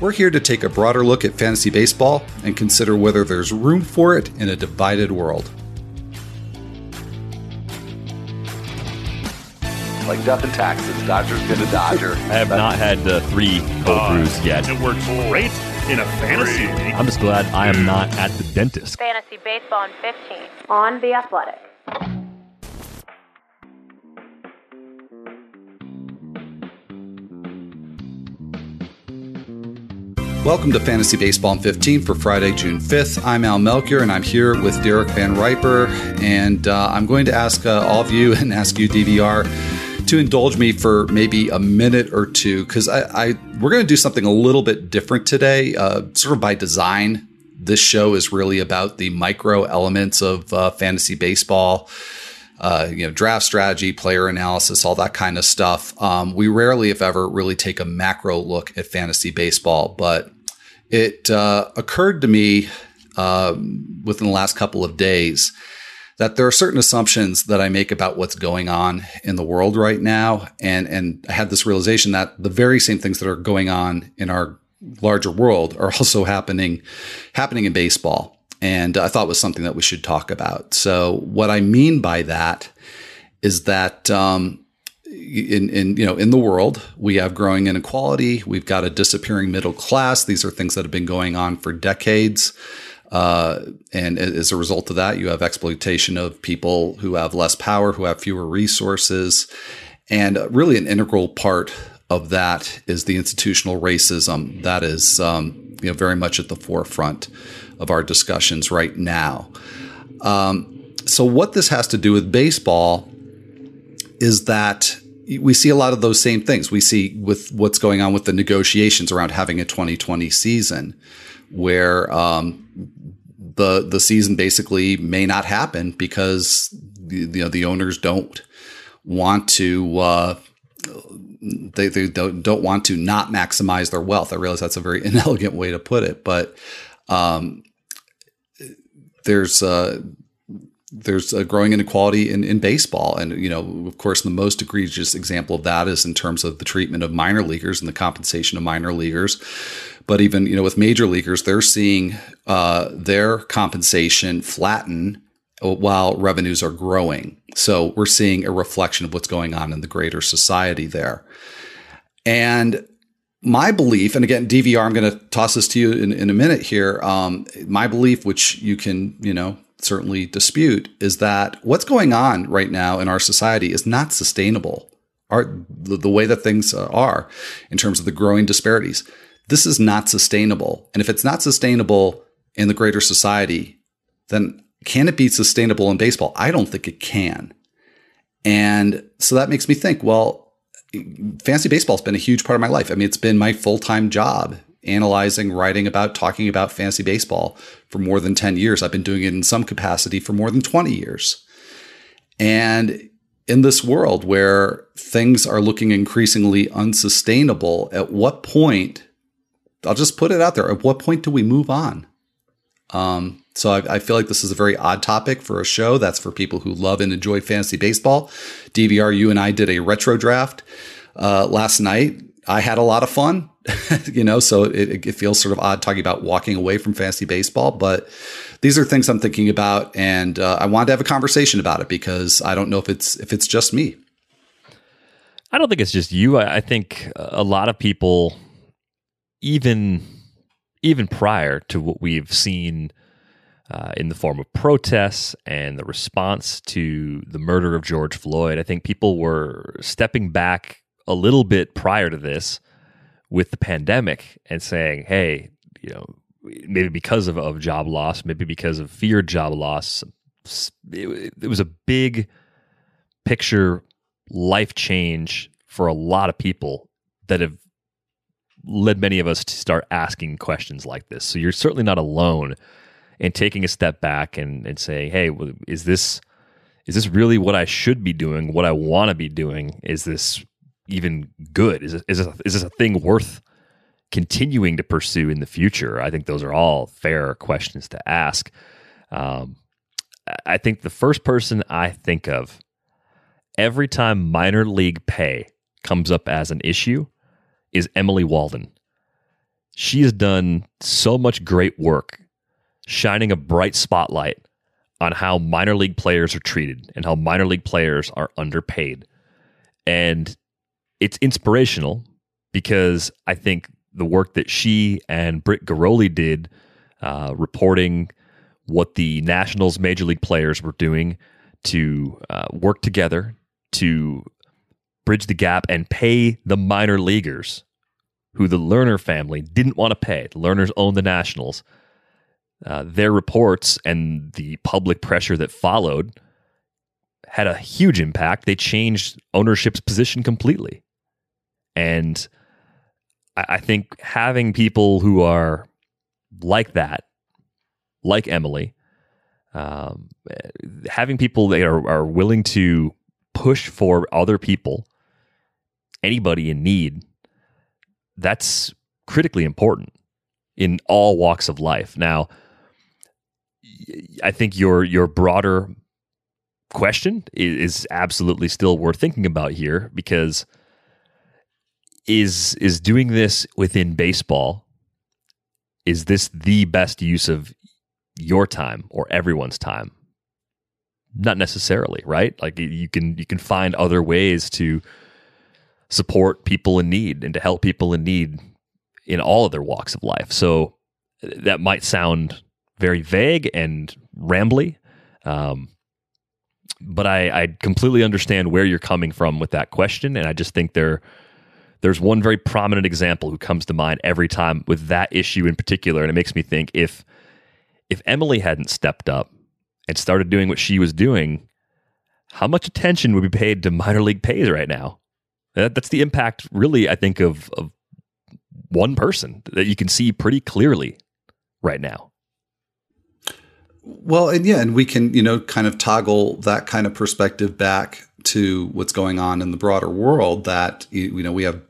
We're here to take a broader look at fantasy baseball and consider whether there's room for it in a divided world. Like death and taxes, Dodger's gonna Dodger. I have not had the three cold Uh, brews yet. It works great in a fantasy league. I'm just glad I am not at the dentist. Fantasy Baseball in 15 on The Athletic. Welcome to Fantasy Baseball in 15 for Friday, June 5th. I'm Al Melchior, and I'm here with Derek Van Riper. And uh, I'm going to ask uh, all of you and ask you, DVR, to indulge me for maybe a minute or two because I, I we're going to do something a little bit different today, uh, sort of by design. This show is really about the micro elements of uh, fantasy baseball uh, you know, draft strategy, player analysis, all that kind of stuff. Um, we rarely, if ever, really take a macro look at fantasy baseball, but it uh, occurred to me um, within the last couple of days that there are certain assumptions that I make about what's going on in the world right now, and and I had this realization that the very same things that are going on in our larger world are also happening happening in baseball and I thought was something that we should talk about. So what I mean by that is that um, in, in you know in the world we have growing inequality, we've got a disappearing middle class. These are things that have been going on for decades. Uh, and as a result of that, you have exploitation of people who have less power, who have fewer resources. And really, an integral part of that is the institutional racism that is um, you know, very much at the forefront of our discussions right now. Um, so, what this has to do with baseball is that we see a lot of those same things. We see with what's going on with the negotiations around having a 2020 season, where um, the the season basically may not happen because the, you know the owners don't want to. Uh, they, they don't, don't want to not maximize their wealth. I realize that's a very inelegant way to put it, but um, there's uh, there's a growing inequality in, in baseball, and you know, of course, the most egregious example of that is in terms of the treatment of minor leaguers and the compensation of minor leaguers. But even you know, with major leaguers, they're seeing uh, their compensation flatten while revenues are growing. So we're seeing a reflection of what's going on in the greater society there. And my belief, and again, DVR, I'm going to toss this to you in, in a minute here. Um, my belief, which you can, you know, certainly dispute, is that what's going on right now in our society is not sustainable. Our, the, the way that things are in terms of the growing disparities, this is not sustainable. And if it's not sustainable in the greater society, then can it be sustainable in baseball? I don't think it can. And so that makes me think, well, fantasy baseball has been a huge part of my life. I mean, it's been my full time job analyzing, writing about, talking about fantasy baseball for more than 10 years. I've been doing it in some capacity for more than 20 years. And in this world where things are looking increasingly unsustainable, at what point, I'll just put it out there, at what point do we move on? Um, so I, I, feel like this is a very odd topic for a show. That's for people who love and enjoy fantasy baseball. DVR, you and I did a retro draft uh, last night. I had a lot of fun, you know, so it, it, feels sort of odd talking about walking away from fantasy baseball, but these are things I'm thinking about, and uh, I wanted to have a conversation about it because I don't know if it's if it's just me. I don't think it's just you. I, I think a lot of people, even even prior to what we've seen uh, in the form of protests and the response to the murder of George Floyd. I think people were stepping back a little bit prior to this with the pandemic and saying, hey, you know, maybe because of, of job loss, maybe because of feared job loss, it, it was a big picture life change for a lot of people that have led many of us to start asking questions like this. So you're certainly not alone in taking a step back and, and saying, hey, is this is this really what I should be doing? What I want to be doing? Is this even good? Is, it, is, this a, is this a thing worth continuing to pursue in the future? I think those are all fair questions to ask. Um, I think the first person I think of every time minor league pay comes up as an issue is Emily Waldon. she has done so much great work shining a bright spotlight on how minor league players are treated and how minor league players are underpaid. And it's inspirational because I think the work that she and Britt Ghiroli did, uh, reporting what the Nationals major league players were doing to uh, work together to bridge the gap and pay the minor leaguers who the Lerner family didn't want to pay. The Lerners own the Nationals. Uh, their reports and the public pressure that followed had a huge impact. They changed ownership's position completely. And I, think having people who are like that, like Emily, um, having people that are, are willing to push for other people, anybody in need, that's critically important in all walks of life. Now, I think your your broader question is absolutely still worth thinking about here because is is doing this within baseball is this the best use of your time or everyone's time? Not necessarily right? Like you can you can find other ways to support people in need and to help people in need in all of their walks of life. So that might sound very vague and rambly um, but I, I completely understand where you're coming from with that question and i just think there there's one very prominent example who comes to mind every time with that issue in particular, and it makes me think if if Emily hadn't stepped up and started doing what she was doing, how much attention would be paid to minor league pays right now? That, that's the impact, really, I think, of, of one person that you can see pretty clearly right now. Well, and yeah, and we can, you know, kind of toggle that kind of perspective back to what's going on in the broader world that you know we have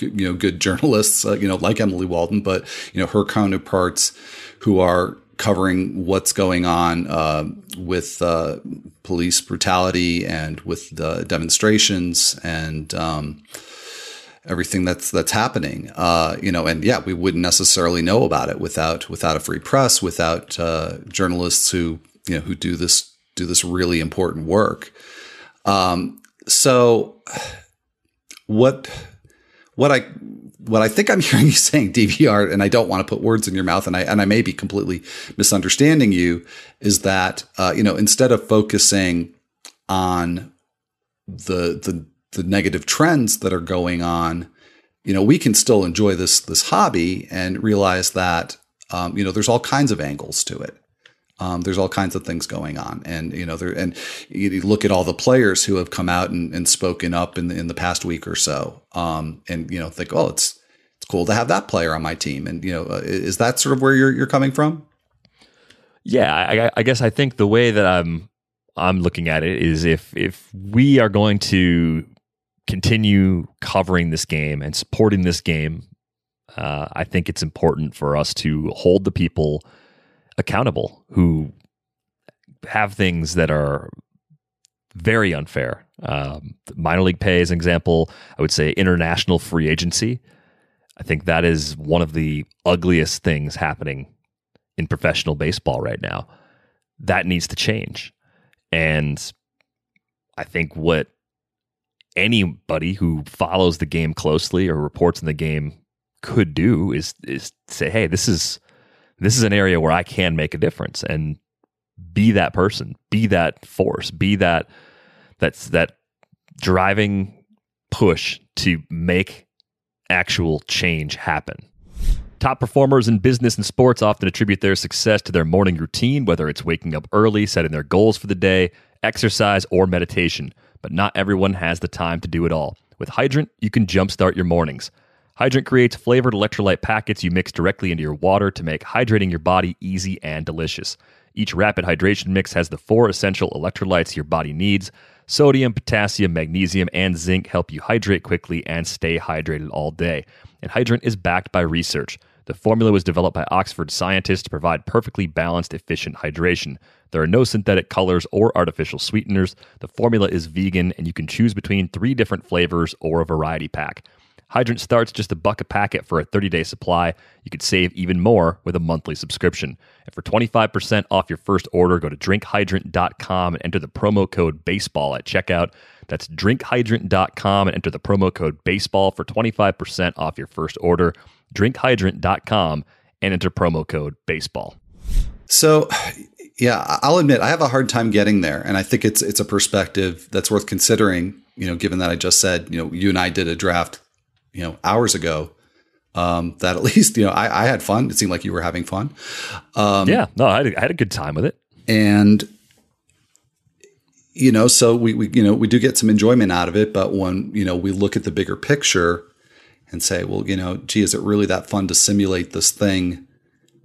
you know good journalists uh, you know like Emily Waldon but you know her counterparts who are covering what's going on uh, with uh, police brutality and with the demonstrations and um, everything that's that's happening. Uh, you know, and yeah, we wouldn't necessarily know about it without without a free press, without uh, journalists who you know who do this do this really important work. Um, so what what I what I think I'm hearing you saying, DVR, and I don't want to put words in your mouth, and I and I may be completely misunderstanding you, is that uh, you know instead of focusing on the the the negative trends that are going on, you know, we can still enjoy this this hobby and realize that um, you know there's all kinds of angles to it. Um, there's all kinds of things going on, and you know, there and you look at all the players who have come out and, and spoken up in the, in the past week or so, um, and you know, think, oh, it's it's cool to have that player on my team, and you know, uh, is that sort of where you're you're coming from? Yeah, I, I guess I think the way that I'm I'm looking at it is if if we are going to continue covering this game and supporting this game, uh, I think it's important for us to hold the people accountable who have things that are very unfair. Um, minor league pay is an example. I would say international free agency. I think that is one of the ugliest things happening in professional baseball right now. That needs to change. And I think what anybody who follows the game closely or reports in the game could do is is say, hey, this is this is an area where I can make a difference and be that person, be that force, be that that's that driving push to make actual change happen. Top performers in business and sports often attribute their success to their morning routine, whether it's waking up early, setting their goals for the day, exercise, or meditation. But not everyone has the time to do it all. With Hydrant, you can jumpstart your mornings. Hydrant creates flavored electrolyte packets you mix directly into your water to make hydrating your body easy and delicious. Each rapid hydration mix has the four essential electrolytes your body needs. Sodium, potassium, magnesium, and zinc help you hydrate quickly and stay hydrated all day. And Hydrant is backed by research. The formula was developed by Oxford scientists to provide perfectly balanced, efficient hydration. There are no synthetic colors or artificial sweeteners. The formula is vegan, and you can choose between three different flavors or a variety pack. Hydrant starts just a buck a packet for a 30 day supply. You could save even more with a monthly subscription. And for 25% off your first order, go to drinkhydrant.com and enter the promo code baseball at checkout. That's drinkhydrant.com and enter the promo code baseball for 25% off your first order. Drinkhydrant.com and enter promo code baseball. So, yeah, I'll admit I have a hard time getting there, and I think it's it's a perspective that's worth considering. You know, given that I just said, you know, you and I did a draft, you know, hours ago. Um, that at least you know I, I had fun. It seemed like you were having fun. Um, yeah, no, I had, a, I had a good time with it, and you know, so we, we you know we do get some enjoyment out of it. But when you know we look at the bigger picture and say, well, you know, gee, is it really that fun to simulate this thing?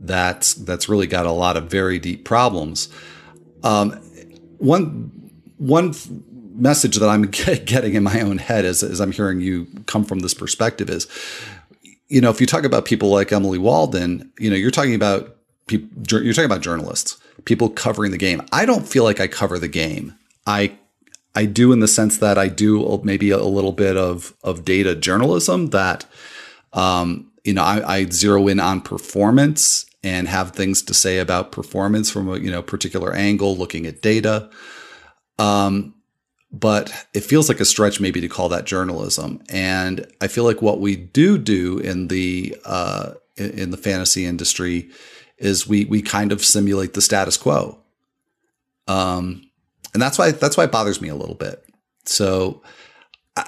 that's that's really got a lot of very deep problems. Um, one one message that I'm getting in my own head as, as I'm hearing you come from this perspective is, you know, if you talk about people like Emily Waldon, you know, you're talking about people, you're talking about journalists, people covering the game. I don't feel like I cover the game. I I do in the sense that I do maybe a little bit of of data journalism that um, you know I, I zero in on performance and have things to say about performance from a you know particular angle, looking at data. Um, but it feels like a stretch maybe to call that journalism. And I feel like what we do do in the uh, in the fantasy industry is we we kind of simulate the status quo. Um, and that's why that's why it bothers me a little bit. So, I,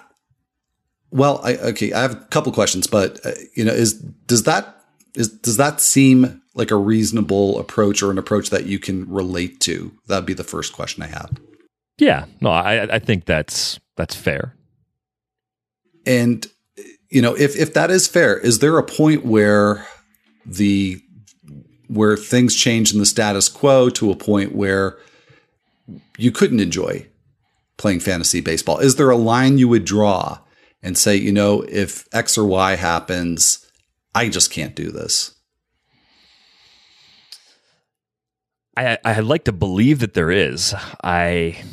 well, I, okay, I have a couple questions, but uh, you know, is does that is does that seem like a reasonable approach or an approach that you can relate to? That'd be the first question I have. Yeah, no, I, I think that's that's fair. And you know, if if that is fair, is there a point where the where things change in the status quo to a point where you couldn't enjoy playing fantasy baseball? Is there a line you would draw and say, you know, if X or Y happens, I just can't do this? I I'd like to believe that there is. I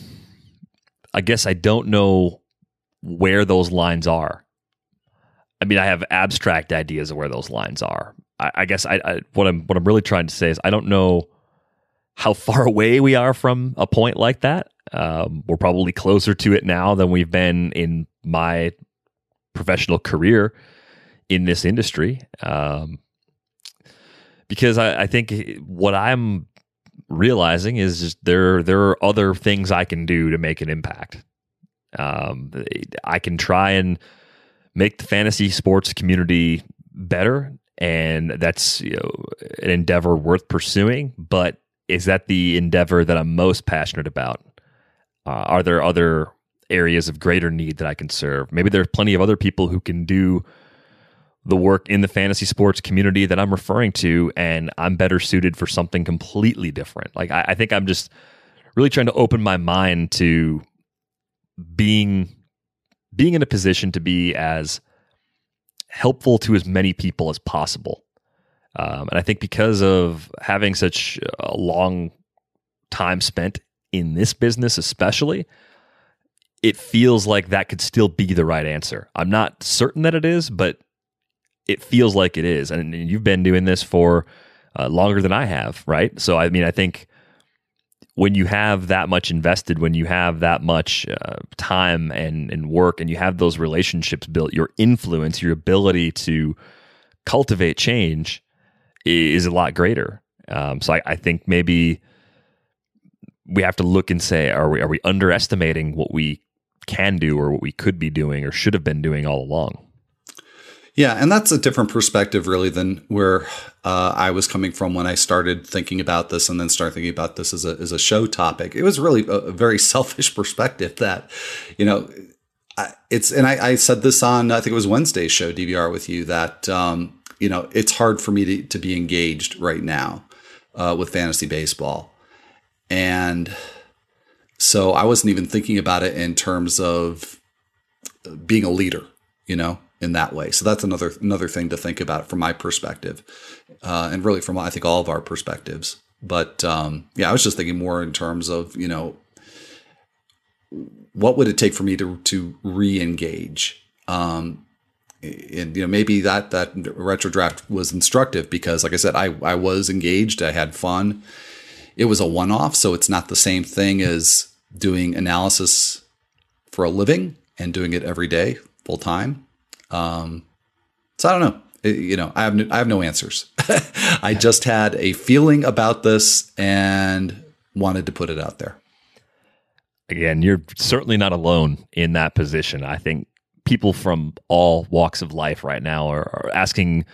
I guess I don't know where those lines are. I mean, I have abstract ideas of where those lines are. I, I guess I, I, what I'm what I'm really trying to say is I don't know how far away we are from a point like that. Um, we're probably closer to it now than we've been in my professional career in this industry. Um, because I, I think what I'm realizing is just there there are other things I can do to make an impact. Um, I can try and make the fantasy sports community better, and that's you know, an endeavor worth pursuing. But is that the endeavor that I'm most passionate about? Uh, are there other areas of greater need that I can serve? Maybe there's plenty of other people who can do the work in the fantasy sports community that I'm referring to, and I'm better suited for something completely different. Like I, I think I'm just really trying to open my mind to being being in a position to be as helpful to as many people as possible. Um, and I think because of having such a long time spent in this business, especially, it feels like that could still be the right answer. I'm not certain that it is, but it feels like it is. And, you've been doing this for uh, longer than I have, right? So, I mean, I think when you have that much invested, when you have that much uh, time and, and work, and you have those relationships built, your influence, your ability to cultivate change is a lot greater. Um, so I, I, think maybe we have to look and say, are we are we underestimating what we can do or what we could be doing or should have been doing all along? Yeah, and that's a different perspective, really, than where uh, I was coming from when I started thinking about this, and then start thinking about this as a as a show topic. It was really a, a very selfish perspective that, you know, I, it's and I, I, said this on I think it was Wednesday's show DVR with you that um, you know it's hard for me to, to be engaged right now uh, with fantasy baseball, and so I wasn't even thinking about it in terms of being a leader, you know in that way. So that's another another thing to think about from my perspective, uh, and really from I think all of our perspectives. But um, yeah, I was just thinking more in terms of you know what would it take for me to to re-engage. Um, and you know maybe that that retro draft was instructive because like I said I I was engaged I had fun it was a one off so it's not the same thing as doing analysis for a living and doing it every day full time um, so I don't know It- you know I have no, I have no answers I just had a feeling about this and wanted to put it out there again, you're certainly not alone in that position. I think people from all walks of life right now are, are asking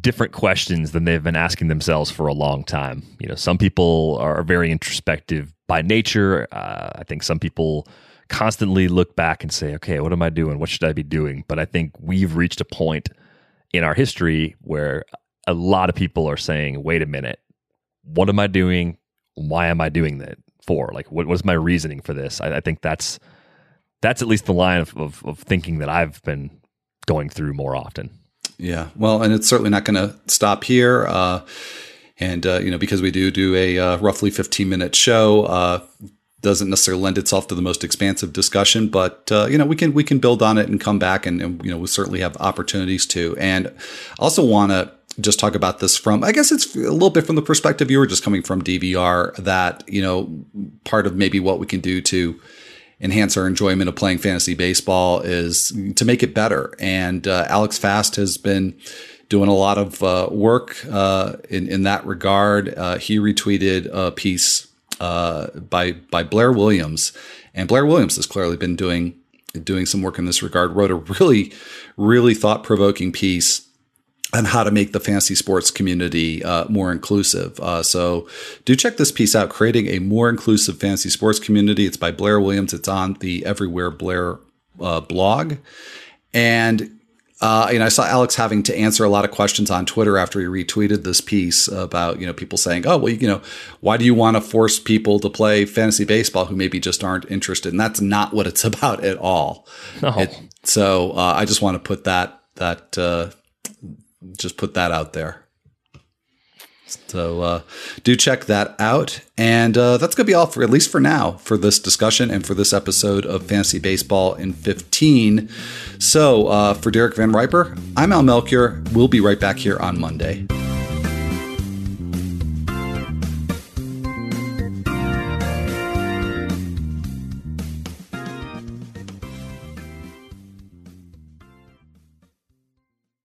different questions than they've been asking themselves for a long time. You know, some people are very introspective by nature. Uh, I think some people constantly look back and say, okay, what am I doing? What should I be doing? But I think we've reached a point in our history where a lot of people are saying, wait a minute, what am I doing? Why am I doing that for? Like, what was my reasoning for this? I, I think that's that's at least the line of, of, of thinking that I've been going through more often. Yeah, well, and it's certainly not going to stop here. Uh, and uh, you know, because we do do a uh, roughly fifteen minute show, uh, doesn't necessarily lend itself to the most expansive discussion. But uh, you know, we can we can build on it and come back, and, and you know, we certainly have opportunities to. And I also want to just talk about this from I guess it's a little bit from the perspective you were just coming from DVR. That you know, part of maybe what we can do to enhance our enjoyment of playing fantasy baseball is to make it better. And uh, Alex Fast has been doing a lot of uh, work uh, in in that regard. Uh, he retweeted a piece uh, by by Blair Williams, and Blair Williams has clearly been doing doing some work in this regard. Wrote a really really thought provoking piece on how to make the fantasy sports community uh, more inclusive. Uh, so do check this piece out, creating a more inclusive fantasy sports community. It's by Blair Williams. It's on the Everywhere Blair uh, blog. And uh, you know, I saw Alex having to answer a lot of questions on Twitter after he retweeted this piece about you know people saying, "Oh, well, you know, why do you want to force people to play fantasy baseball who maybe just aren't interested?" And that's not what it's about at all. No. It- so uh, I just want to put that that uh, just put that out there. So uh, do check that out, and uh, that's going to be all for at least for now for this discussion and for this episode of Fantasy Baseball in 15. So uh, for Derek Van Riper, I'm Al Melchior. We'll be right back here on Monday.